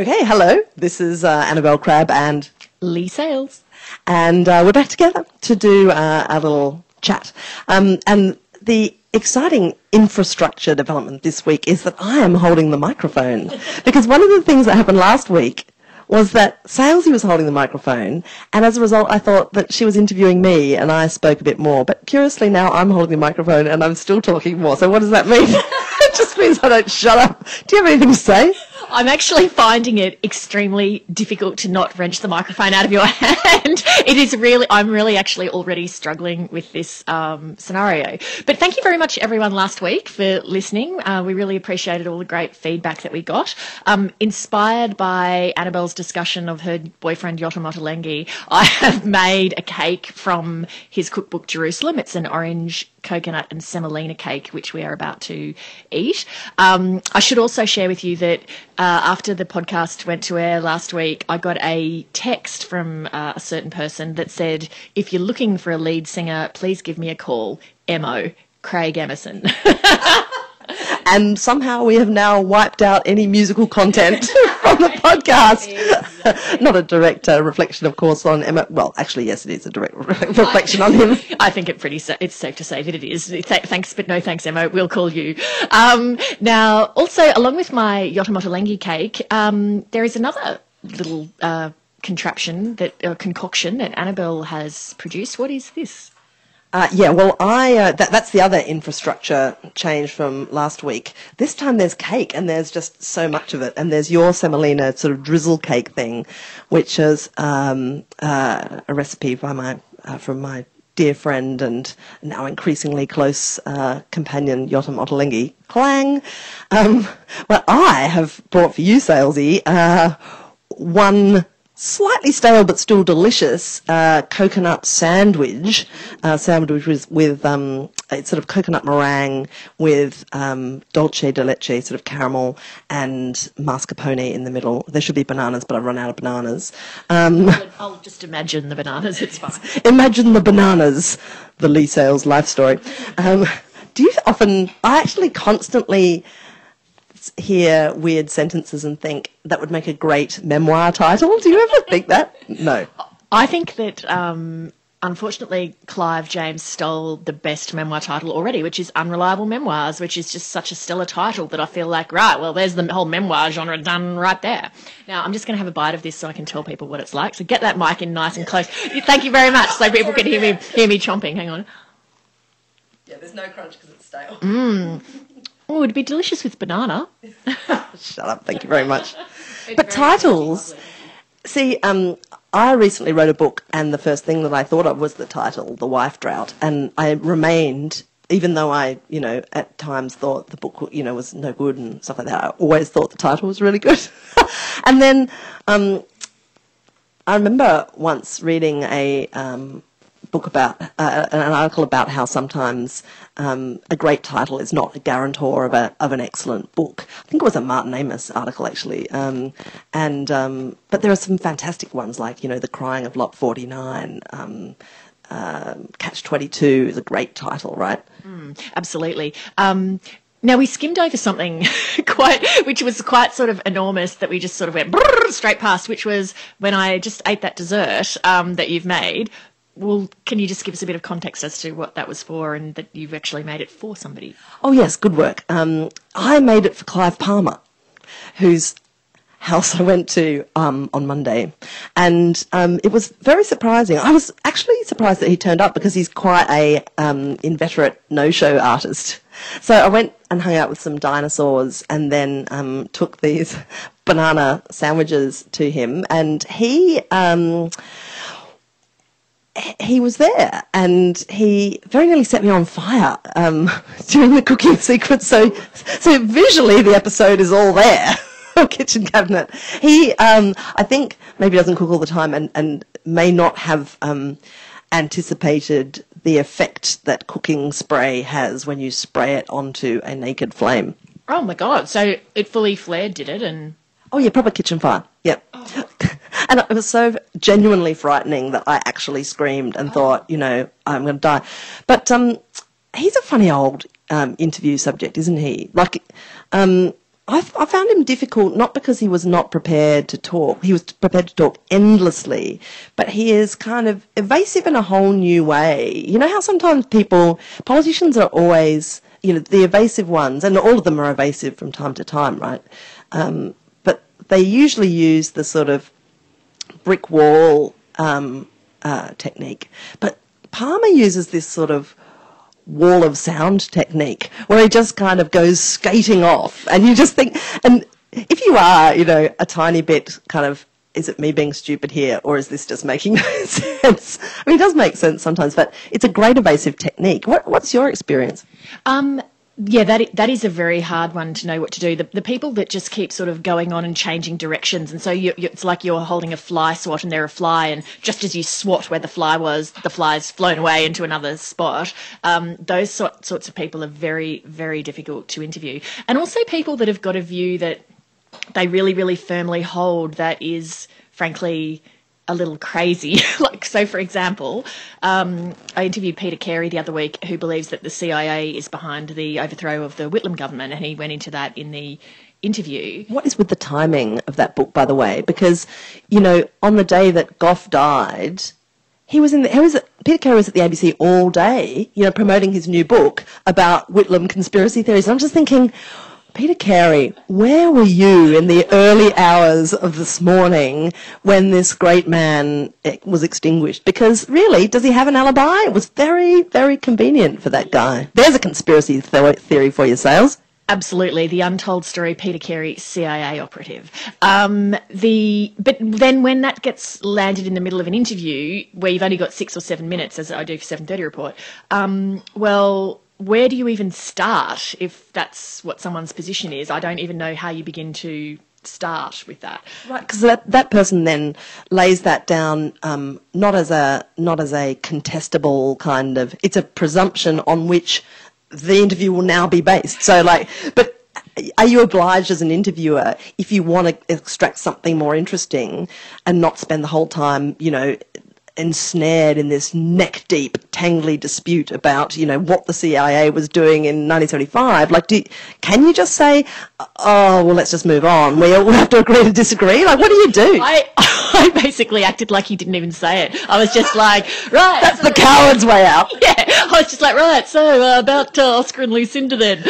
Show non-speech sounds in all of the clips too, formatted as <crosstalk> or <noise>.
Okay, hello. This is uh, Annabel Crabb and Leigh Sales. and uh, we're back together to do uh, our little chat. Um, and the exciting infrastructure development this week is that I am holding the microphone <laughs> because one of the things that happened last week was that Salesy was holding the microphone, and as a result, I thought that she was interviewing me, and I spoke a bit more. But curiously, now I'm holding the microphone, and I'm still talking more. So what does that mean? <laughs> it just means I don't shut up. Do you have anything to say? I'm actually finding it extremely difficult to not wrench the microphone out of your <laughs> hand. It is really, I'm really actually already struggling with this um, scenario. But thank you very much, everyone, last week for listening. Uh, we really appreciated all the great feedback that we got. Um, inspired by Annabel's discussion of her boyfriend, Yotam Ottolenghi, I have made a cake from his cookbook, Jerusalem. It's an orange coconut and semolina cake, which we are about to eat. Um, I should also share with you that uh, after the podcast went to air last week, I got a text from uh, a certain person that said, if you're looking for a lead singer, please give me a call. Mo, Craig Emerson. <laughs> and somehow we have now wiped out any musical content <laughs> from the podcast. Not a direct uh, reflection, of course, on Emma. Well, actually, yes, it is a direct re- reflection on him. <laughs> I think it pretty sa- it's safe to say that it is. Th- thanks, but no thanks, Emma. We'll call you. Um, now, also, along with my Yotam Ottolenghi cake, um, there is another little uh, contraption that uh, concoction that Annabel has produced. What is this? Uh, yeah, well, I uh, that, that's the other infrastructure change from last week. This time there's cake, and there's just so much of it. And there's your semolina sort of drizzle cake thing, which is um, uh, a recipe by my uh, from my dear friend and now increasingly close uh, companion Yotam Ottolenghi. Clang. Um, well, I have brought for you, Salesy, uh, one slightly stale but still delicious uh, coconut sandwich. Uh, sandwich with, with um, it's sort of coconut meringue with um, dulce de leche, sort of caramel, and mascarpone in the middle. There should be bananas, but I've run out of bananas. Um, I'll just imagine the bananas. It's fine. <laughs> imagine the bananas, the Leigh Sales life story. Um, do you often? I actually constantly hear weird sentences and think that would make a great memoir title. Do you ever think that? No. I think that um, unfortunately Clive James stole the best memoir title already, which is Unreliable Memoirs, which is just such a stellar title that I feel like, right, well, there's the whole memoir genre done right there. Now, I'm just going to have a bite of this so I can tell people what it's like. So get that mic in nice and close. Thank you very much so people can hear me, hear me chomping. Hang on. Yeah, there's no crunch because it's stale. Oh, it'd be delicious with banana. <laughs> Shut up. Thank you very much. <laughs> But titles. See, um, I recently wrote a book, and the first thing that I thought of was the title, The Wife Drought, and I remained. Even though I, you know, at times thought the book, you know, was no good and stuff like that, I always thought the title was really good. <laughs> and then um, I remember once reading a um, book about uh, an article about how sometimes um, a great title is not a guarantor of a of an excellent book. I think it was a Martin Amis article actually, um, and um, but there are some fantastic ones like you know the Crying of Lot Forty Nine. Um, uh, Catch 22 is a great title, right? Absolutely. Um, now we skimmed over something <laughs> quite, which was quite sort of enormous that we just sort of went straight past, which was when I just ate that dessert um, that you've made. Well, can you just give us a bit of context as to what that was for and that you've actually made it for somebody? Oh yes, good work. Um, I made it for Clive Palmer, whose house I went to um, on Monday, and um, it was very surprising. I was actually surprised that he turned up because he's quite a um, inveterate no-show artist. So I went and hung out with some dinosaurs, and then um, took these <laughs> banana sandwiches to him, and he. He was there and he very nearly set me on fire um, <laughs> during the cooking <laughs> sequence. So, so visually, the episode is all there. <laughs> Kitchen cabinet. He, um, I think, maybe doesn't cook all the time and, and may not have um, anticipated the effect that cooking spray has when you spray it onto a naked flame. Oh my god! So it fully flared, did it? And Oh yeah, proper kitchen fire. Yep. And it was so genuinely frightening that I actually screamed and thought, you know, I'm going to die. But um, he's a funny old um, interview subject, isn't he? Like, um, I, I found him difficult not because he was not prepared to talk. He was prepared to talk endlessly, but he is kind of evasive in a whole new way. You know how sometimes people, politicians are always, you know, the evasive ones, and all of them are evasive from time to time, right? Um, but they usually use the sort of brick wall um, uh, technique. But Palmer uses this sort of wall of sound technique where he just kind of goes skating off. And you just think and if you are you know a tiny bit kind of is it me being stupid here or is this just making <laughs> no sense? I mean it does make sense sometimes but it's a great evasive technique. What, what's your experience? Um, yeah, that that is a very hard one to know what to do. The, the people that just keep sort of going on and changing directions, and so you, you, it's like you're holding a fly swat and they're a fly, and just as you swat where the fly was, the fly's flown away into another spot. Um, those sort, sorts of people are very, very difficult to interview, and also people that have got a view that they really, really firmly hold that is, frankly, a little crazy. <laughs> like, so for example, um, I interviewed Peter Carey the other week, who believes that the CIA is behind the overthrow of the Whitlam government, and he went into that in the interview. What is with the timing of that book, by the way? Because, you know, on the day that Gough died, he was in the, he was at, Peter Carey was at the ABC all day, you know, promoting his new book about Whitlam conspiracy theories. And I'm just thinking, Peter Carey, where were you in the early hours of this morning when this great man eh, was extinguished? Because really, does he have an alibi? It was very, very convenient for that guy. There's a conspiracy theory for your sales. Absolutely, the untold story, Peter Carey, CIA operative. Um, the but then when that gets landed in the middle of an interview where you've only got six or seven minutes, as I do for Seven Thirty Report, um, well, where do you even start if that's what someone's position is? I don't even know how you begin to start with that. Right, because that, that person then lays that down um, not as a not as a contestable kind of. It's a presumption on which the interview will now be based. So like, but. Are you obliged as an interviewer, if you want to extract something more interesting and not spend the whole time, you know, ensnared in this neck deep, tangly dispute about, you know, what the CIA was doing in 1975. Like, do, can you just say, oh, well, let's just move on. We all <laughs> have to agree to disagree? Like, what do you do? I, <laughs> I basically acted like he didn't even say it. I was just like, <laughs> right. That's so the coward's way out. Yeah. I was just like, right, so uh, about uh, Oscar and Lucinda then.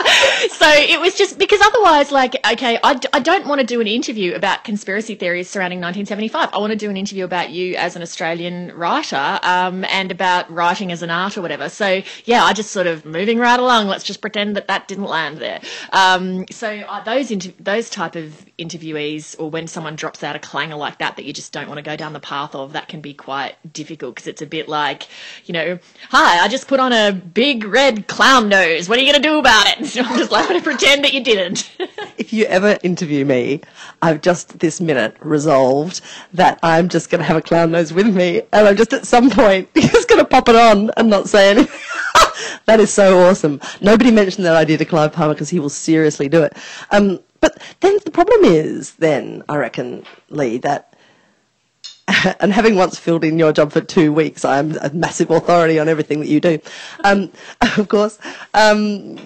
<laughs> so it was just because otherwise, like, okay, I don't want to do an interview about conspiracy theories surrounding 1975. I want to do an interview about you as an Australian writer um, and about writing as an art or whatever. So yeah, I just sort of moving right along. Let's just pretend that that didn't land there. Um, so uh, those inter- those type of interviewees, or when someone drops out a clanger like that that you just don't want to go down the path of, that can be quite difficult because it's a bit like, you know, hi, I just put on a big red clown nose. What are you going to do about it? <laughs> I'm just like, to pretend that you didn't. if you ever interview me, I've just this minute resolved that I'm just going to have a clown nose with me, and I'm just at some point <laughs> just going to pop it on and not say anything. <laughs> that is so awesome. Nobody mentioned that idea to Clive Palmer because he will seriously do it. Um, but then the problem is, then I reckon, Lee, that and having once filled in your job for two weeks, I'm a massive authority on everything that you do. Um, of course, um,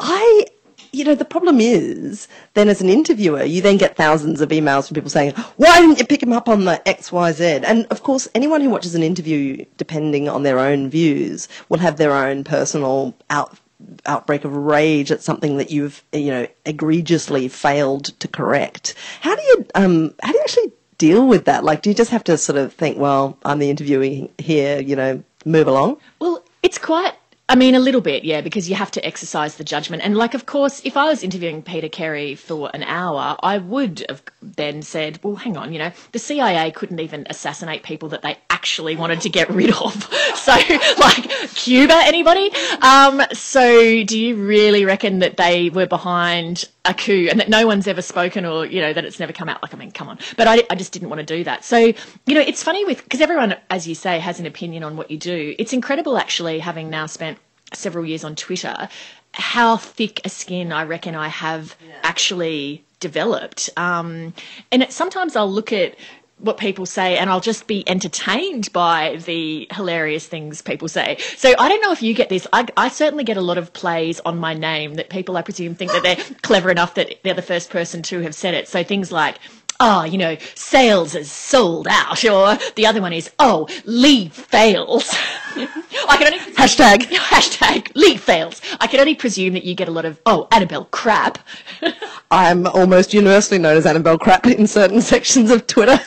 I, you know, the problem is then as an interviewer, you then get thousands of emails from people saying, why didn't you pick him up on the X, Y, Z? And of course, anyone who watches an interview, depending on their own views, will have their own personal out outbreak of rage at something that you've you know egregiously failed to correct. How do you um how do you actually deal with that? Like, do you just have to sort of think, well, I'm the interviewee here, you know, move along? Well, it's quite I mean, a little bit, yeah, because you have to exercise the judgment. And, like, of course, if I was interviewing Peter Carey for an hour, I would have then said, well, hang on, you know, the CIA couldn't even assassinate people that they actually wanted to get rid of. <laughs> so, like, Cuba, anybody? Um, so, do you really reckon that they were behind a coup and that no one's ever spoken or, you know, that it's never come out? Like, I mean, come on. But I, I just didn't want to do that. So, you know, it's funny with, because everyone, as you say, has an opinion on what you do. It's incredible, actually, having now spent several years on Twitter, how thick a skin I reckon I have yeah. actually developed. Um, and it, sometimes I'll look at what people say and I'll just be entertained by the hilarious things people say. So I don't know if you get this. I, I, certainly get a lot of plays on my name that people, I presume, think that they're clever enough that they're the first person to have said it. So things like, oh, you know, sales is sold out, or the other one is, oh, leave fails. <laughs> I can only hashtag <laughs> hashtag leave fails. I can only presume that you get a lot of oh, Annabel crap. <laughs> I'm almost universally known as Annabel crap in certain sections of Twitter.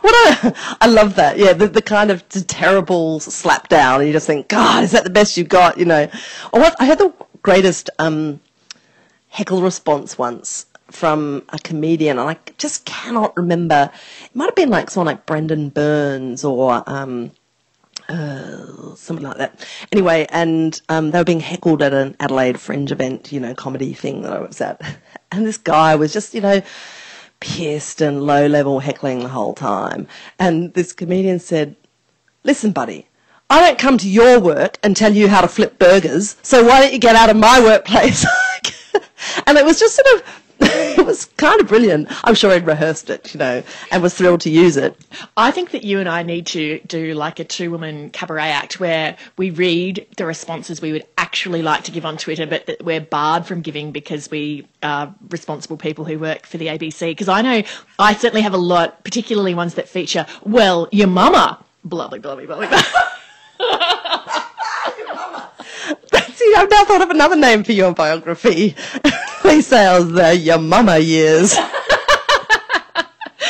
what a, I love that. Yeah, the, the kind of terrible slap down. And you just think, God, is that the best you've got? You know, or what? I had the greatest um, heckle response once from a comedian, and I just cannot remember. It might have been like someone like Brendon Burns or um, uh, something like that. Anyway, and um, they were being heckled at an Adelaide Fringe event, you know, comedy thing that I was at, <laughs> and this guy was just, you know. Pissed and low level heckling the whole time. And this comedian said, Listen, buddy, I don't come to your work and tell you how to flip burgers, so why don't you get out of my workplace? <laughs> and it was just sort of it was kind of brilliant. I'm sure he'd rehearsed it, you know, and was thrilled to use it. I think that you and I need to do like a two woman cabaret act where we read the responses we would actually like to give on Twitter, but that we're barred from giving because we are responsible people who work for the ABC. Because I know I certainly have a lot, particularly ones that feature, well, your mama, blah, blah, blah, blah, blah. blah. <laughs> See, I've now thought of another name for your biography. Please sales the your mama years. <laughs>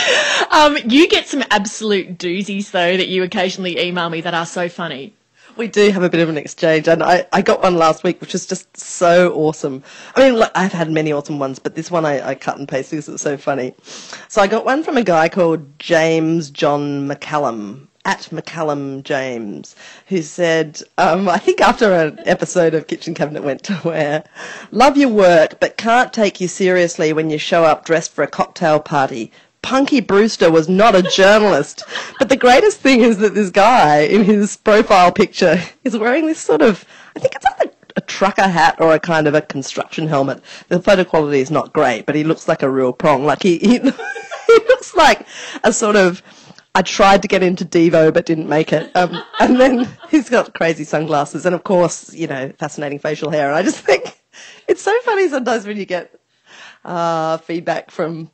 <laughs> um, you get some absolute doozies though that you occasionally email me that are so funny. We do have a bit of an exchange, and I, I got one last week, which was just so awesome. I mean, I've had many awesome ones, but this one I, I cut and pasted because it was so funny. So I got one from a guy called James John McCallum, at McCallum James, who said, um, I think after an episode of Kitchen Cabinet went to where, love your work, but can't take you seriously when you show up dressed for a cocktail party. Punky Brewster was not a journalist. <laughs> but the greatest thing is that this guy in his profile picture is wearing this sort of, I think it's like a, trucker hat or a kind of a construction helmet. The photo quality is not great, but he looks like a real prong. Like he, he, <laughs> he looks like a sort of I tried to get into Devo but didn't make it. Um, and then <laughs> he's got crazy sunglasses and, of course, you know, fascinating facial hair. And I just <laughs> think it's so funny sometimes when you get uh, feedback from,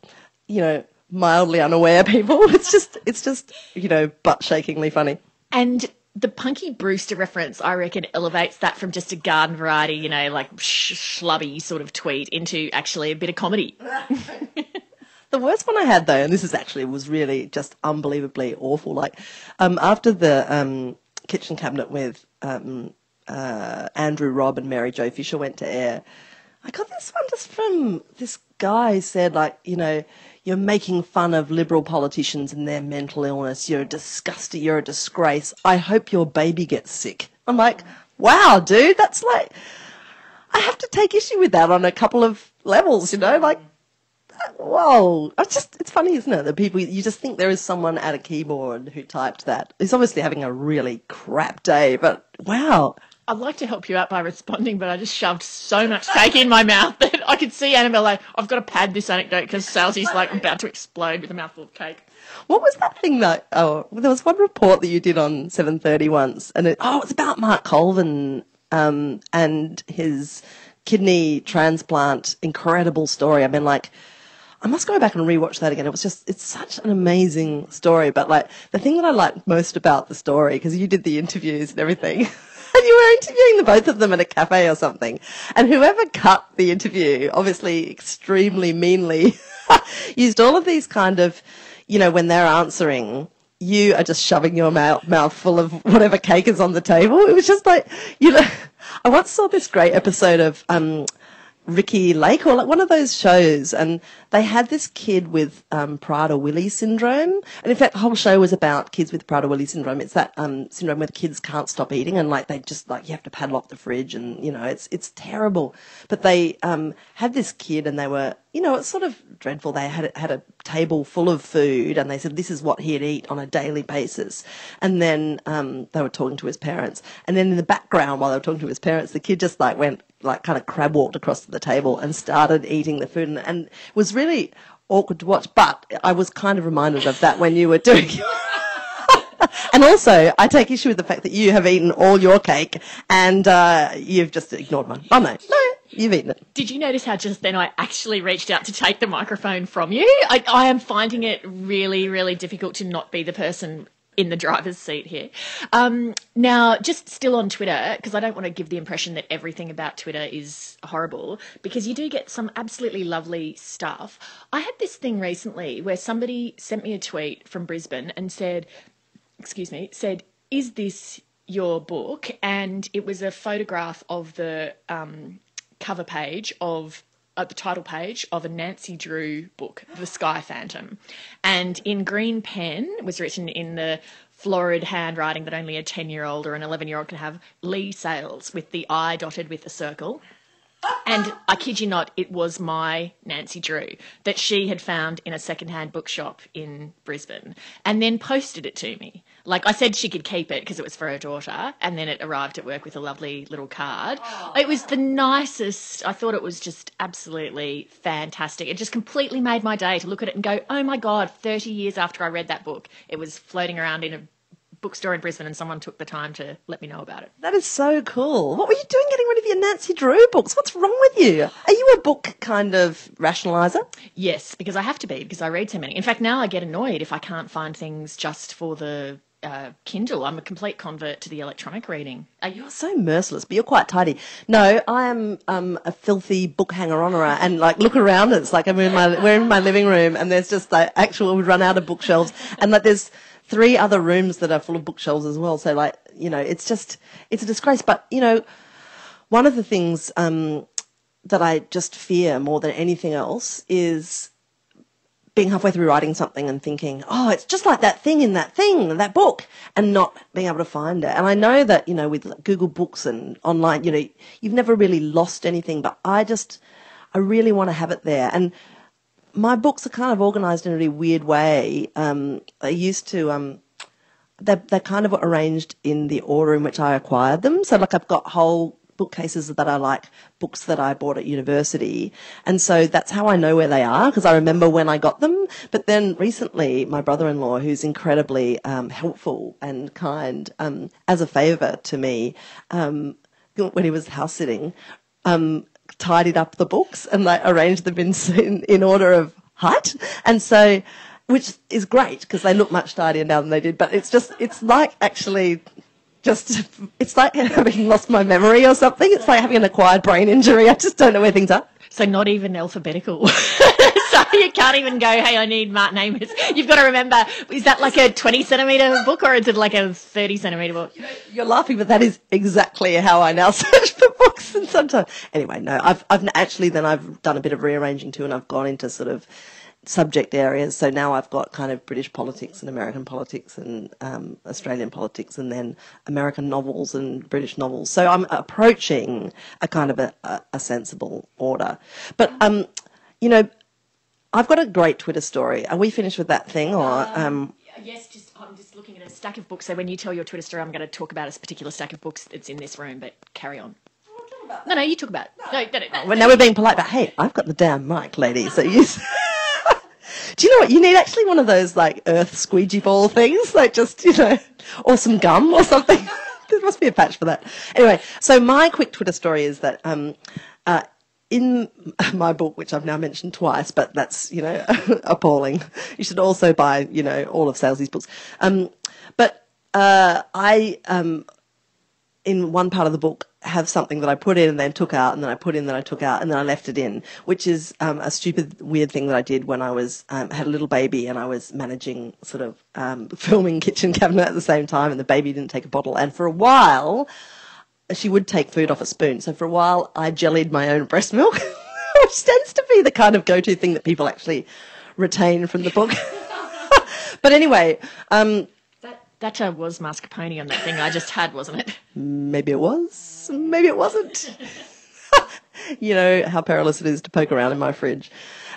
you know, mildly unaware people. <laughs> It's just, it's just, you know, butt shakingly funny. And the Punky Brewster reference, I reckon, elevates that from just a garden variety, you know, like sh- schlubby sort of tweet into actually a bit of comedy. The worst one I had though, and this is actually was really just unbelievably awful. Like um, after the um, kitchen cabinet with um, uh, Andrew Robb and Mary Jo Fisher went to air, I got this one just from this guy said like you know you're making fun of liberal politicians and their mental illness. You're disgusting. You're a disgrace. I hope your baby gets sick. I'm like, wow, dude, that's like. I have to take issue with that on a couple of levels, you know, like whoa. It's just, it's funny, isn't it? That people, you just think there is someone at a keyboard who typed that. He's obviously having a really crap day, but wow. I'd like to help you out by responding, but I just shoved so much cake in my mouth that I could see Annabel like, I've got to pad this anecdote because Salesy's like about to explode with a mouthful of cake. What was that thing that, oh, there was one report that you did on 7.30 once, and it, oh, it's about Mark Colvin um, and his kidney transplant incredible story. I mean, like, I must go back and rewatch that again. It was just, it's such an amazing story. But like, the thing that I liked most about the story, because you did the interviews and everything, <laughs> and you were interviewing the both of them at a cafe or something, and whoever cut the interview, obviously extremely meanly, <laughs> used all of these kind of, you know, when they're answering, you are just shoving your mouth, mouth full of whatever cake is on the table. It was just like, you know, <laughs> I once saw this great episode of, um, Ricki Lake or like one of those shows, and they had this kid with um, Prader-Willi syndrome, and in fact, the whole show was about kids with Prader-Willi syndrome. It's that um, syndrome where the kids can't stop eating, and like they just like you have to padlock the fridge, and you know it's it's terrible. But they um, had this kid, and they were you know it's sort of dreadful. They had had a table full of food, and they said this is what he'd eat on a daily basis, and then um, they were talking to his parents, and then in the background while they were talking to his parents, the kid just like went like kind of crab walked across to the table and started eating the food and, and was really awkward to watch. But I was kind of reminded of that when you were doing. <laughs> and also, I take issue with the fact that you have eaten all your cake and uh, you've just ignored mine. Oh no, no, you've eaten it. Did you notice how just then I actually reached out to take the microphone from you? I, I am finding it really, really difficult to not be the person in the driver's seat here. Um, now, just still on Twitter, because I don't want to give the impression that everything about Twitter is horrible, because you do get some absolutely lovely stuff. I had this thing recently where somebody sent me a tweet from Brisbane and said, excuse me, said, Is this your book? And it was a photograph of the um, cover page of at the title page of a Nancy Drew book, The Sky Phantom. And in green pen was written in the florid handwriting that only a 10 year old or an 11 year old can have Leigh Sales with the I dotted with a circle. And I kid you not, it was my Nancy Drew that she had found in a secondhand bookshop in Brisbane and then posted it to me. Like I said, she could keep it because it was for her daughter, and then it arrived at work with a lovely little card. It was the nicest. I thought it was just absolutely fantastic. It just completely made my day to look at it and go, oh my God, 30 years after I read that book, it was floating around in a bookstore in Brisbane and someone took the time to let me know about it. That is so cool. What were you doing getting rid of your Nancy Drew books? What's wrong with you? Are you a book kind of rationalizer? Yes, because I have to be, because I read so many. In fact, now I get annoyed if I can't find things just for the uh, Kindle. I'm a complete convert to the electronic reading. Uh, you're so merciless, but you're quite tidy. No, I am um, a filthy book hanger honorer, and like look around, it's like I'm in my we're in my living room, and there's just like actual we run out of bookshelves, and like there's three other rooms that are full of bookshelves as well. So like, you know, it's just, it's a disgrace. But, you know, one of the things um, that I just fear more than anything else is being halfway through writing something and thinking, oh, it's just like that thing in that thing, that book, and not being able to find it. And I know that, you know, with Google Books and online, you know, you've never really lost anything, but I just, I really want to have it there. And my books are kind of organized in a really weird way. Um, I used to, um, they're, they're kind of arranged in the order in which I acquired them. So, like, I've got whole bookcases that are like books that I bought at university. And so that's how I know where they are because I remember when I got them. But then recently, my brother in law, who's incredibly um, helpful and kind, um, as a favour to me, um, when he was house sitting, um, tidied up the books and like arranged them in, in, in order of height. And so, which is great because they look much tidier now than they did. But it's just, it's like actually just, it's like having lost my memory or something. It's like having an acquired brain injury. I just don't know where things are. So not even alphabetical. <laughs> so you can't even go, hey, I need Martin Amis. You've got to remember, is that like a 20 centimetre book or is it like a 30 centimetre book? You're laughing, but that is exactly how I now <laughs> search for books. And sometimes, anyway, no, I've, I've actually then I've done a bit of rearranging too and I've gone into sort of subject areas. So now I've got kind of British politics and American politics and um, Australian politics and then American novels and British novels. So I'm approaching a kind of a, a, a sensible order. But, um, you know, I've got a great Twitter story. Are we finished with that thing or? Um, um yes, just I'm just looking at a stack of books. So when you tell your Twitter story, I'm going to talk about a particular stack of books that's in this room. But carry on. No, no, you talk about. No, no, no, no. Well, now we're being polite, but hey, I've got the damn mic, lady. So you. <laughs> <laughs> Do you know what? You need actually one of those like earth squeegee ball things, like just, you know, or some gum or something. <laughs> there must be a patch for that. Anyway, so my quick Twitter story is that um, uh, in my book, which I've now mentioned twice, but that's, you know, <laughs> appalling. You should also buy, you know, all of Salesy's books. Um, but uh, I, um, in one part of the book, have something that I put in and then took out, and then I put in, that I took out, and then I left it in, which is um, a stupid, weird thing that I did when I was um, had a little baby and I was managing sort of um, <laughs> filming Kitchen Cabinet at the same time, and the baby didn't take a bottle, and for a while she would take food off a spoon. So for a while I jellied my own breast milk, <laughs> which tends to be the kind of go-to thing that people actually retain from the book. <laughs> but anyway. That uh, was mascarpone on that thing I just had, wasn't it? Maybe it was. Maybe it wasn't. <laughs> you know how perilous it is to poke around in my fridge.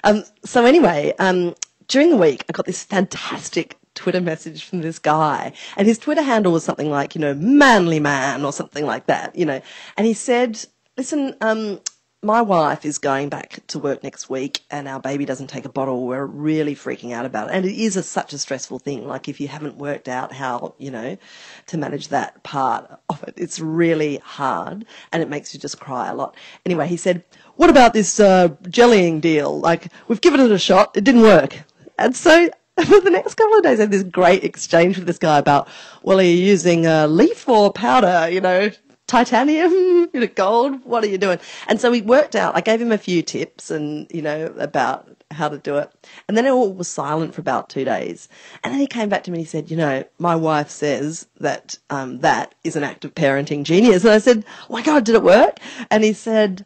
Um, so anyway, um, during the week, I got this fantastic Twitter message from this guy, and his Twitter handle was something like, you know, manly man or something like that, you know. And he said, "Listen, um, my wife is going back to work next week and our baby doesn't take a bottle, we're really freaking out about it. And it is a, such a stressful thing. Like if you haven't worked out how, you know, to manage that part of it, it's really hard and it makes you just cry a lot. Anyway, he said, what about this uh, jellying deal? Like we've given it a shot, it didn't work. And so <laughs> for the next couple of days, I had this great exchange with this guy about, well, are you using a leaf or powder? You know, titanium, <laughs> you know, gold. What are you doing? And so we worked out. I gave him a few tips and you know about how to do it. And then it all was silent for about two days. And then he came back to me and he said, you know, my wife says that um, that is an act of parenting genius. And I said, oh my God, did it work? And he said,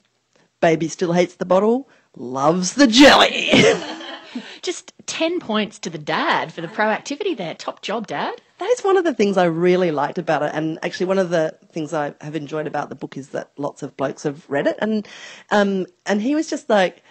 baby still hates the bottle, loves the jelly. <laughs> Just 10 points to the dad for the proactivity there. Top job, dad. That is one of the things I really liked about it, and actually one of the things I have enjoyed about the book is that lots of blokes have read it, and um, and he was just like,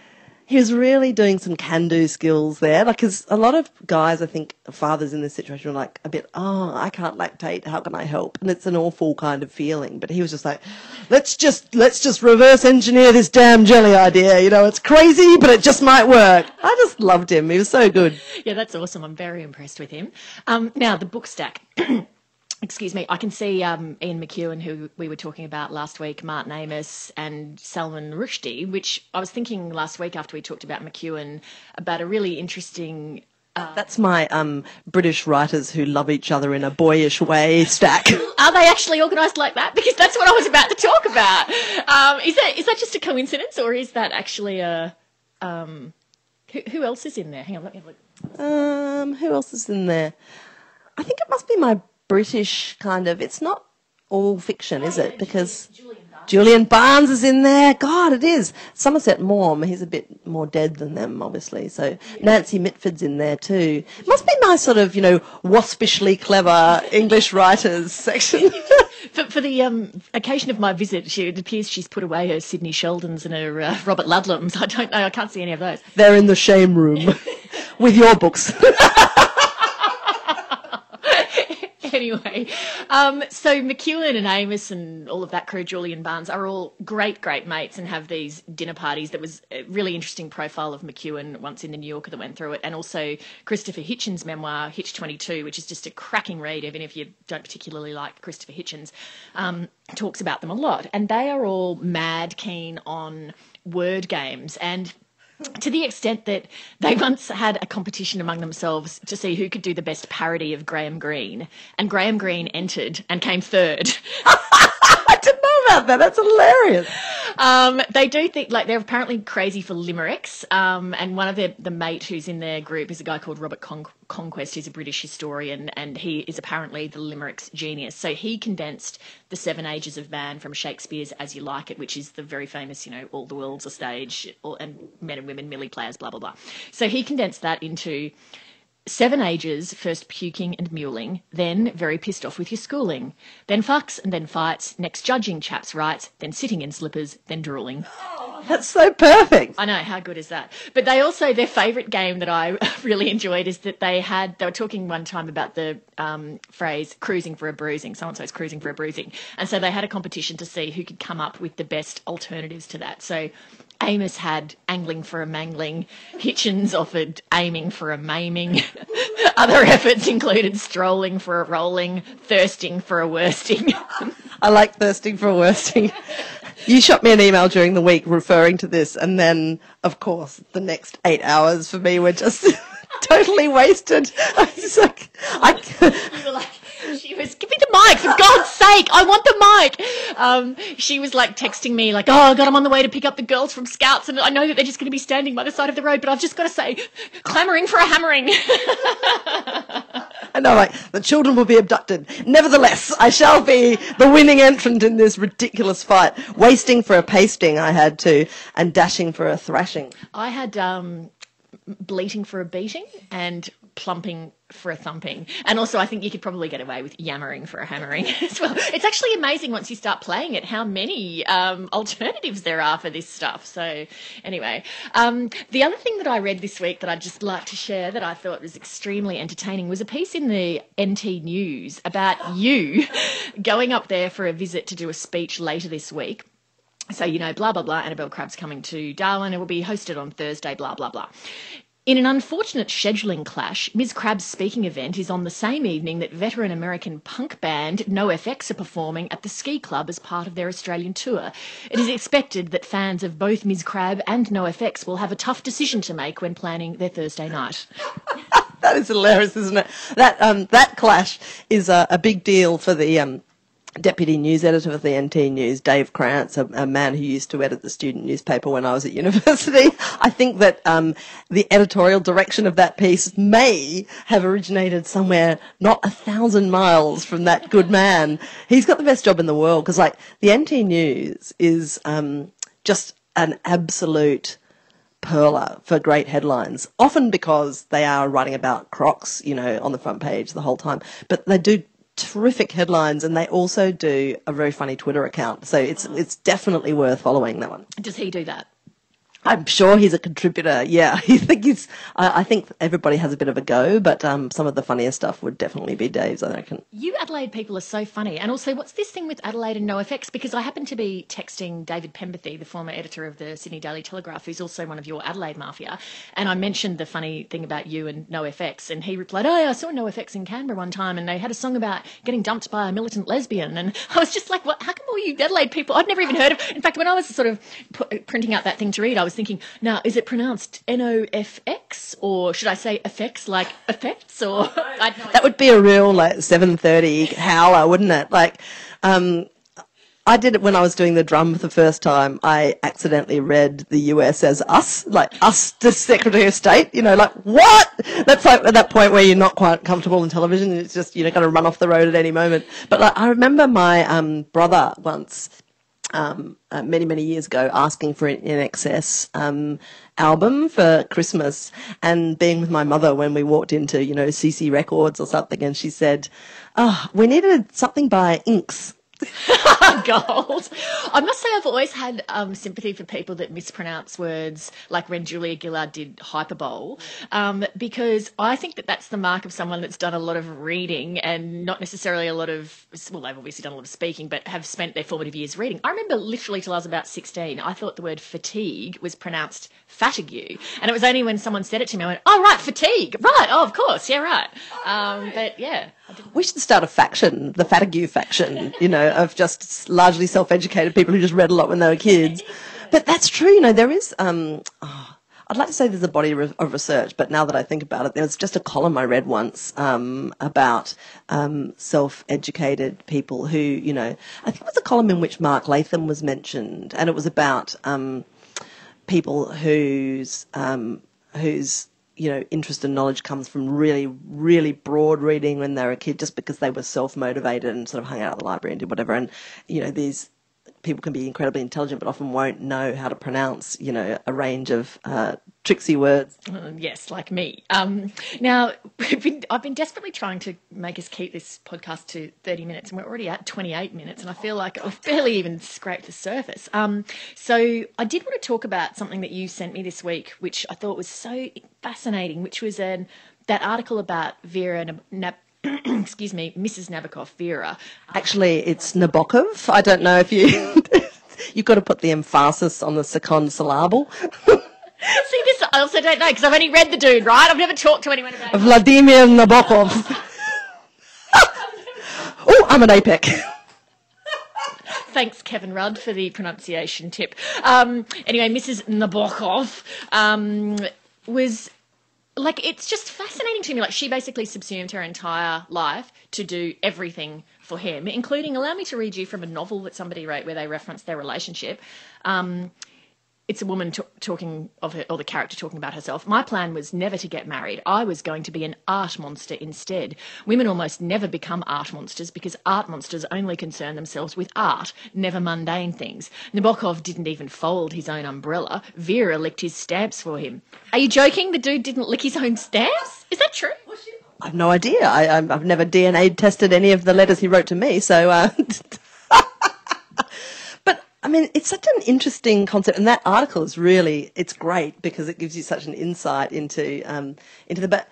he was really doing some can-do skills there. Like, cause a lot of guys, I think, fathers in this situation are like a bit, oh, I can't lactate. How can I help? And it's an awful kind of feeling. But he was just like, let's just, let's just reverse engineer this damn jelly idea. You know, it's crazy, but it just might work. I just loved him. He was so good. Yeah, that's awesome. I'm very impressed with him. Um, now the book stack. <clears throat> excuse me, I can see um, Ian McEwan, who we were talking about last week, Martin Amis, and Salman Rushdie, which I was thinking last week after we talked about McEwan about a really interesting. Uh, That's my um, British writers who love each other in a boyish way stack. <laughs> Are they actually organised like that? Because that's what I was about to talk about. Um, is that is that just a coincidence, or is that actually a? Um, who, who else is in there? Hang on, let me look. Um, who else is in there? I think it must be my British kind of. It's not all fiction, is it? Because Julian Barnes is in there. God, it is. Somerset Maugham, he's a bit more dead than them, obviously. So Nancy Mitford's in there too. Must be my sort of, you know, waspishly clever English writers section. <laughs> for, for, the um, occasion of my visit, she, it appears she's put away her Sidney Sheldons and her uh, Robert Ludlums. <laughs> I don't know. I can't see any of those. They're in the shame room <laughs> with your books. Anyway, um, so McEwan and Amis and all of that crew, Julian Barnes, are all great, great mates and have these dinner parties. That was a really interesting profile of McEwan once in the New Yorker that went through it, and also Christopher Hitchens' memoir, Hitch 22, which is just a cracking read, even if you don't particularly like Christopher Hitchens, um, talks about them a lot. And they are all mad keen on word games and to the extent that they once had a competition among themselves to see who could do the best parody of Graham Greene, and Graham Greene entered and came third. <laughs> I didn't know about that. That's hilarious. Um, they do think like they're apparently crazy for limericks. Um, and one of the the mate who's in their group is a guy called Robert Con- Conquest. He's a British historian, and he is apparently the limericks genius. So he condensed the Seven Ages of Man from Shakespeare's As You Like It, which is the very famous, you know, all the world's a stage, all, and men and women, Millie players, blah blah blah. So he condensed that into Seven ages, first puking and muling, then very pissed off with your schooling, then fucks and then fights, next judging chaps' rights, then sitting in slippers, then drooling. That's so perfect. I know, how good is that? But they also, their favourite game that I <laughs> really enjoyed is that they had, they were talking one time about the um, phrase cruising for a bruising, so and so's cruising for a bruising. And so they had a competition to see who could come up with the best alternatives to that. So Amis had angling for a mangling. Hitchens offered aiming for a maiming. <laughs> Other efforts included strolling for a rolling, thirsting for a worsting. <laughs> I like thirsting for a worsting. You shot me an email during the week referring to this, and then, of course, the next eight hours for me were just <laughs> totally wasted. I was like, I she was, give me the mic, for God's sake, I want the mic. Um, she was like texting me, like, oh, God, I'm on the way to pick up the girls from Scouts, and I know that they're just going to be standing by the side of the road, but I've just got to say, clamouring for a hammering. <laughs> I know, like, the children will be abducted. Nevertheless, I shall be the winning entrant in this ridiculous fight. Wasting for a pasting, I had to, and dashing for a thrashing. I had, um, bleating for a beating and plumping for a thumping. And also, I think you could probably get away with yammering for a hammering <laughs> as well. It's actually amazing once you start playing it how many um, alternatives there are for this stuff. So, anyway, um, the other thing that I read this week that I'd just like to share that I thought was extremely entertaining was a piece in the NT News about you <laughs> going up there for a visit to do a speech later this week So, you know, blah, blah, blah, Annabel Crabb's coming to Darwin. It will be hosted on Thursday, blah, blah, blah. In an unfortunate scheduling clash, Ms. Crabb's speaking event is on the same evening that veteran American punk band NoFX are performing at the Ski Club as part of their Australian tour. It is expected that fans of both Ms. Crabb and NoFX will have a tough decision to make when planning their Thursday night. <laughs> that is hilarious, isn't it? That um, that clash is a, a big deal for the um, deputy news editor of the NT News, Dave Krantz, a, a, man who used to edit the student newspaper when I was at university. <laughs> I think that um, the editorial direction of that piece may have originated somewhere not a thousand miles from that good man. He's got the best job in the world because, like, the NT News is um, just an absolute perler for great headlines, often because they are writing about crocs, you know, on the front page the whole time. But they do terrific headlines, and they also do a very funny Twitter account. So it's it's definitely worth following that one. Does he do that? I'm sure he's a contributor. Yeah, <laughs> I think he's. I, I think everybody has a bit of a go, but um, some of the funniest stuff would definitely be Dave's. I reckon. You Adelaide people are so funny, and also, what's this thing with Adelaide and no NoFX? Because I happen to be texting David Penberthy, the former editor of the Sydney Daily Telegraph, who's also one of your Adelaide mafia, and I mentioned the funny thing about you and no NoFX, and he replied, "Oh, yeah, I saw no NoFX in Canberra one time, and they had a song about getting dumped by a militant lesbian," and <laughs> I was just like, "What? How come all you Adelaide people? I'd never even heard of." In fact, when I was sort of printing out that thing to read, I was thinking, now, is it pronounced N O F X or should I say effects like effects or <laughs> <laughs> that would be a real like seven thirty howler, wouldn't it? Like, um, I did it when I was doing the drum for the first time. I accidentally read the US as us, like us, the Secretary of State. You know, like what? That's like at that point where you're not quite comfortable in television. It's just you know going to run off the road at any moment. But like, I remember my um, brother once um, uh, many, many years ago asking for an INXS um, album for Christmas and being with my mother when we walked into, you know, CC Records or something and she said, oh, we needed something by Inks. <laughs> Gold. I must say, I've always had um, sympathy for people that mispronounce words, like when Julia Gillard did hyperbole, um, because I think that that's the mark of someone that's done a lot of reading and not necessarily a lot of, well, they've obviously done a lot of speaking, but have spent their formative years reading. I remember literally till I was about 16, I thought the word fatigue was pronounced fatigue. And it was only when someone said it to me, I went, oh, right, fatigue. Right. Oh, of course. Yeah, right. Um, but yeah. We should start a faction, the fatigue faction, you know, of just largely self-educated people who just read a lot when they were kids. <laughs> But that's true, you know, there is, um, oh, I'd like to say there's a body of research, but now that I think about it, there was just a column I read once um, about um, self-educated people who, you know, I think it was a column in which Mark Latham was mentioned, and it was about um, people whose um, whose you know interest and knowledge comes from really really broad reading when they were a kid, just because they were self motivated and sort of hung out at the library and did whatever. And you know these people can be incredibly intelligent, but often won't know how to pronounce, you know, a range of uh, tricksy words. Uh, yes, like me. Um, now, <laughs> been, I've been desperately trying to make us keep this podcast to 30 minutes, and we're already at 28 minutes, and I feel like I've barely even scraped the surface. Um, so, I did want to talk about something that you sent me this week, which I thought was so fascinating, which was an, that article about Vera Nab- <clears throat> excuse me, Mrs. Nabokov, Vera. Actually, it's Nabokov. I don't know if you. <laughs> You've got to put the emphasis on the second syllable. <laughs> See, this I also don't know because I've only read the dude, right? I've never talked to anyone about Vladimir Nabokov. <laughs> oh, I'm an APEC. Thanks, Kevin Rudd, for the pronunciation tip. Um, anyway, Mrs. Nabokov um, was like it's just fascinating to me. Like she basically subsumed her entire life to do everything for him, including allow me to read you from a novel that somebody wrote where they reference their relationship. Um, it's a woman t- talking of her, or the character talking about herself. My plan was never to get married. I was going to be an art monster instead. Women almost never become art monsters because art monsters only concern themselves with art, never mundane things. Nabokov didn't even fold his own umbrella. Vera licked his stamps for him. Are you joking? The dude didn't lick his own stamps? Is that true? I've no idea. I, have never DNA tested any of the letters he wrote to me, so. Uh, <laughs> I mean, it's such an interesting concept, and that article is really it's great because it gives you such an insight into um, into the. But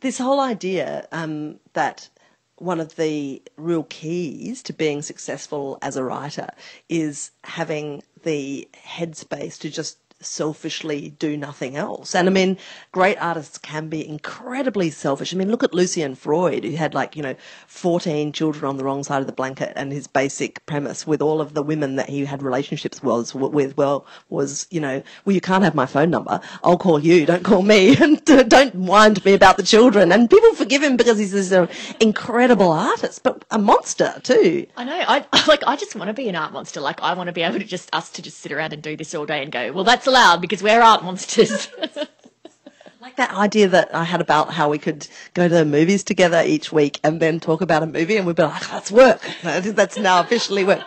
this whole idea um, that one of the real keys to being successful as a writer is having the headspace to just selfishly do nothing else. And I mean, great artists can be incredibly selfish. I mean, look at Lucian Freud, who had like, you know, 14 children on the wrong side of the blanket and his basic premise with all of the women that he had relationships was with, well, was, you know, well, you can't have my phone number. I'll call you. Don't call me <laughs> and don't wind me about the children. And people forgive him because he's this uh, incredible artist, but a monster too. I know. I <laughs> like, I just want to be an art monster. Like I want to be able to just, us to just sit around and do this all day and go, well, that's allowed because we're art monsters. <laughs> like that idea that I had about how we could go to the movies together each week and then talk about a movie and we'd be like, that's work. <laughs> That's now officially work.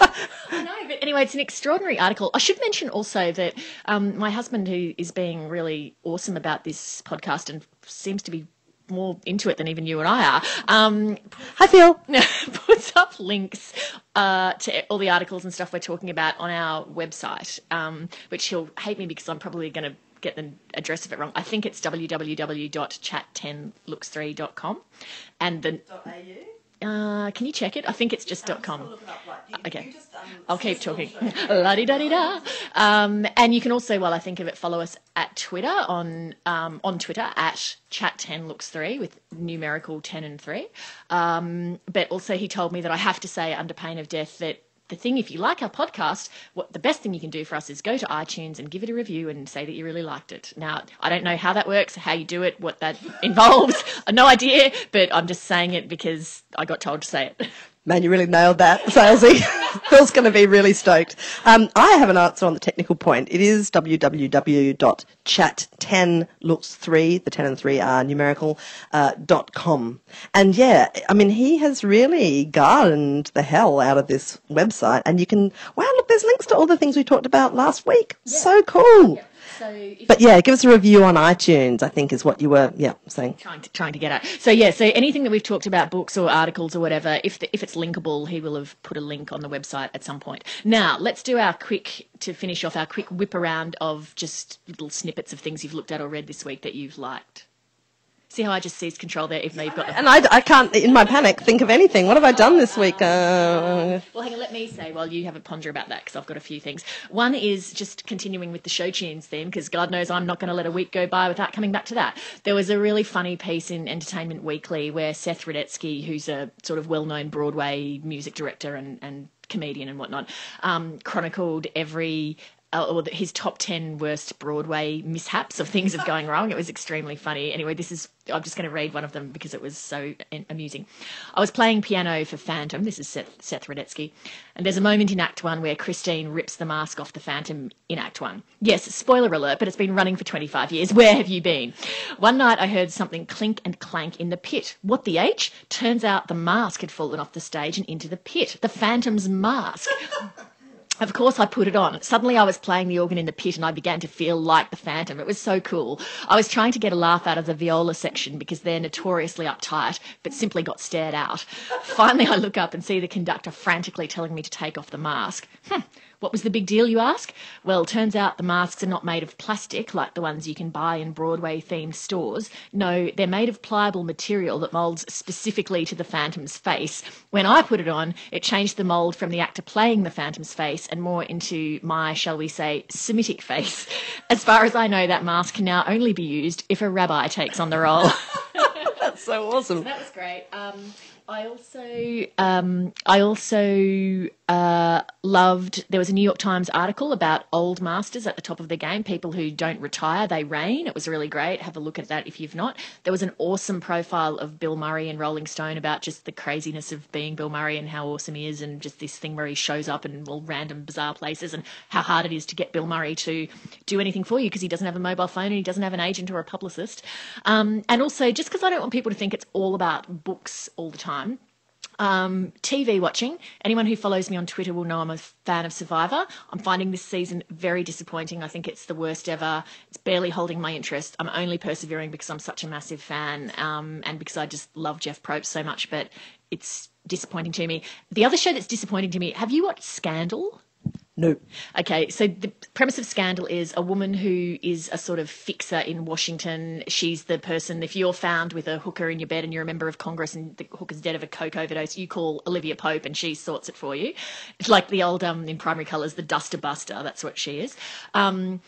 <laughs> I know, but anyway, it's an extraordinary article. I should mention also that um, my husband, who is being really awesome about this podcast and seems to be more into it than even you and I are. Um, Hi, Phil. <laughs> puts up links uh, to all the articles and stuff we're talking about on our website, um, which he'll hate me because I'm probably going to get the address of it wrong. I think it's www.chat10looks3.com. And the. Uh, can you check it? I think it's just .com. Okay, I'll keep talking. La di da di da. Um, and you can also, while I think of it, follow us at Twitter on um, on Twitter at chat10looks3 with numerical 10 and 3. Um, but also, he told me that I have to say under pain of death that the thing, if you like our podcast, what the best thing you can do for us is go to iTunes and give it a review and say that you really liked it. Now, I don't know how that works, how you do it, what that <laughs> involves. <laughs> no idea, but I'm just saying it because I got told to say it. <laughs> Man, you really nailed that, <laughs> Salesy. Phil's going to be really stoked. Um, I have an answer on the technical point. It is www.chat10looks3, the 10 and 3 are numerical, uh, dot com. And yeah, I mean, he has really gardened the hell out of this website. And you can, wow, look, there's links to all the things we talked about last week. Yeah. So cool. Yeah. So but yeah, give us a review on iTunes. I think is what you were yeah saying. Trying to trying to get at. So yeah, so anything that we've talked about, books or articles or whatever, if the, if it's linkable, he will have put a link on the website at some point. Now let's do our quick to finish off our quick whip around of just little snippets of things you've looked at or read this week that you've liked. See how I just seized control there, even though you've got. The- and I, I can't, in my panic, think of anything. What have I done this week? Uh... Well, hang on, let me say while you have a ponder about that, because I've got a few things. One is just continuing with the show tunes theme, because God knows I'm not going to let a week go by without coming back to that. There was a really funny piece in Entertainment Weekly where Seth Rudetsky, who's a sort of well-known Broadway music director and, and comedian and whatnot, um, chronicled every uh, or his top 10 worst Broadway mishaps of things of going wrong. It was extremely funny. Anyway, this is, I'm just going to read one of them because it was so amusing. I was playing piano for Phantom. This is Seth, Seth Rudetsky. And there's a moment in Act One where Christine rips the mask off the Phantom in Act One. Yes, spoiler alert, but it's been running for 25 years. Where have you been? One night I heard something clink and clank in the pit. What the H? Turns out the mask had fallen off the stage and into the pit. The Phantom's mask. Of course, I put it on. Suddenly, I was playing the organ in the pit and I began to feel like the Phantom. It was so cool. I was trying to get a laugh out of the viola section because they're notoriously uptight, but simply got stared out. Finally, I look up and see the conductor frantically telling me to take off the mask. Hmm. What was the big deal, you ask? Well, turns out the masks are not made of plastic like the ones you can buy in Broadway themed stores. No, they're made of pliable material that molds specifically to the Phantom's face. When I put it on, it changed the mold from the actor playing the Phantom's face and more into my, shall we say, Semitic face. As far as I know, that mask can now only be used if a rabbi takes on the role. <laughs> That's so awesome. So that was great. Um, I also, um, I also uh, loved. There was a New York Times article about old masters at the top of the game, people who don't retire, they reign. It was really great. Have a look at that if you've not. There was an awesome profile of Bill Murray in Rolling Stone about just the craziness of being Bill Murray and how awesome he is, and just this thing where he shows up in all random bizarre places, and how hard it is to get Bill Murray to do anything for you because he doesn't have a mobile phone and he doesn't have an agent or a publicist. Um, and also, just because I don't want people to think it's all about books all the time time. Um, TV watching. Anyone who follows me on Twitter will know I'm a fan of Survivor. I'm finding this season very disappointing. I think it's the worst ever. It's barely holding my interest. I'm only persevering because I'm such a massive fan um, and because I just love Jeff Probst so much, but it's disappointing to me. The other show that's disappointing to me, have you watched Scandal? No. Okay, so the premise of Scandal is a woman who is a sort of fixer in Washington. She's the person, if you're found with a hooker in your bed and you're a member of Congress and the hooker's dead of a coke overdose, you call Olivia Pope and she sorts it for you. It's like the old, um, in primary colours, the Duster Buster. That's what she is. Um,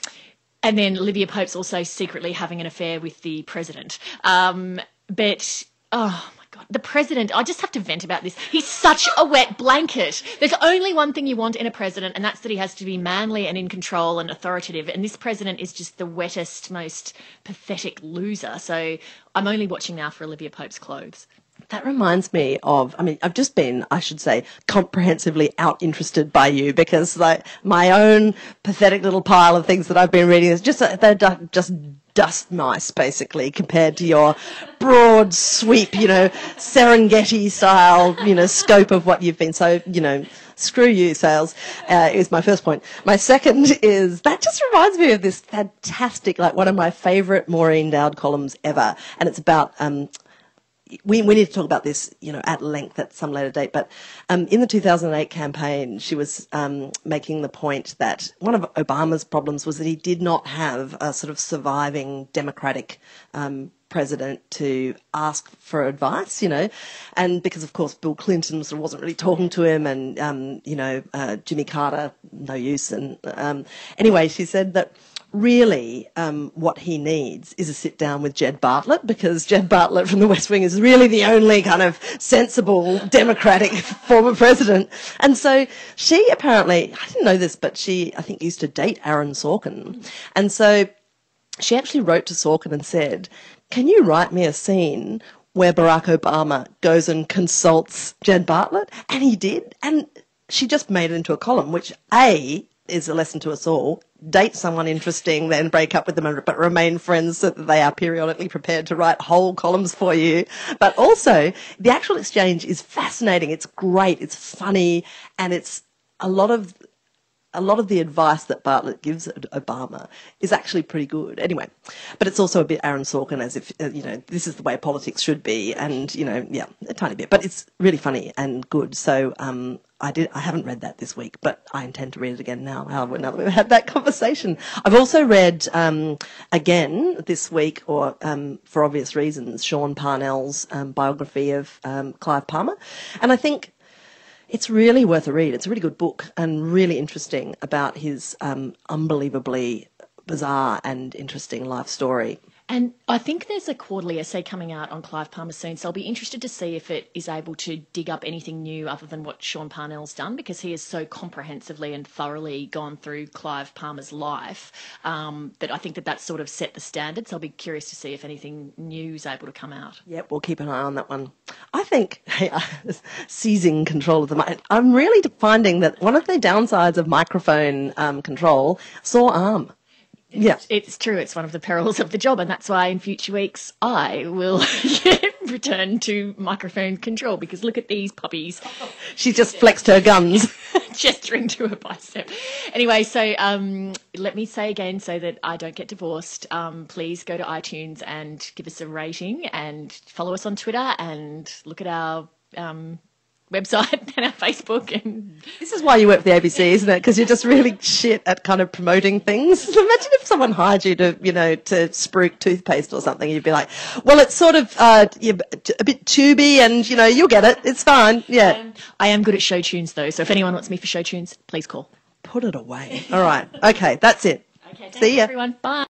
and then Olivia Pope's also secretly having an affair with the president. Um, but, oh God, the president, I just have to vent about this. He's such a wet blanket. There's only one thing you want in a president, and that's that he has to be manly and in control and authoritative. And this president is just the wettest, most pathetic loser. So I'm only watching now for Olivia Pope's clothes. That reminds me of, I mean, I've just been, I should say, comprehensively out interested by you because like my own pathetic little pile of things that I've been reading is just, they're just dust mice basically compared to your broad sweep, you know, Serengeti style, you know, scope of what you've been. So, you know, screw you, Sales, uh, is my first point. My second is that just reminds me of this fantastic, like one of my favorite Maureen Dowd columns ever. And it's about, um, we, we need to talk about this, you know, at length at some later date. But um, in the 2008 campaign, she was um, making the point that one of Obama's problems was that he did not have a sort of surviving Democratic um, president to ask for advice, you know, and because of course Bill Clinton sort of wasn't really talking to him, and um, you know uh, Jimmy Carter, no use. And um, anyway, she said that really um, what he needs is a sit down with Jed Bartlet because Jed Bartlet from the West Wing is really the only kind of sensible democratic <laughs> former president. And so she apparently, I didn't know this, but she, I think, used to date Aaron Sorkin. And so she actually wrote to Sorkin and said, Can you write me a scene where Barack Obama goes and consults Jed Bartlet? And he did. And she just made it into a column, which A, is a lesson to us all. Date someone interesting, then break up with them, but remain friends so that they are periodically prepared to write whole columns for you. But also, the actual exchange is fascinating. It's great. It's funny. And it's a lot of a lot of the advice that Bartlet gives Obama is actually pretty good. Anyway, but it's also a bit Aaron Sorkin, as if uh, you know this is the way politics should be, and you know, yeah, a tiny bit, but it's really funny and good. So um, I did. I haven't read that this week, but I intend to read it again now. Now that we've had that <laughs> conversation, I've also read um, again this week, or um, for obvious reasons, Sean Parnell's um, biography of um, Clive Palmer, and I think it's really worth a read. It's a really good book and really interesting about his um, unbelievably bizarre and interesting life story. And I think there's a quarterly essay coming out on Clive Palmer soon, so I'll be interested to see if it is able to dig up anything new other than what Sean Parnell's done, because he has so comprehensively and thoroughly gone through Clive Palmer's life um, that I think that that's sort of set the standard. So I'll be curious to see if anything new is able to come out. Yep, we'll keep an eye on that one. I think <laughs> seizing control of the mic. I'm really finding that one of the downsides of microphone um, control, sore arm. Yeah. It's true. It's one of the perils of the job. And that's why in future weeks I will <laughs> return to microphone control because look at these puppies. <laughs> She just flexed her guns. <laughs> gesturing to her bicep. Anyway, so um, let me say again so that I don't get divorced, um, please go to iTunes and give us a rating and follow us on Twitter and look at our um, website <laughs> and our Facebook. And this is why you work for the ABC, isn't it? Because you're just really shit at kind of promoting things. <laughs> Imagine if someone hired you to, you know, to spruik toothpaste or something. You'd be like, well, it's sort of uh, a bit tubey, and you know, you'll get it. It's fine. Yeah. Um, I am good at show tunes though, so if anyone wants me for show tunes, please call. Put it away. All right. Okay, that's it. Okay. See you, everyone. Bye.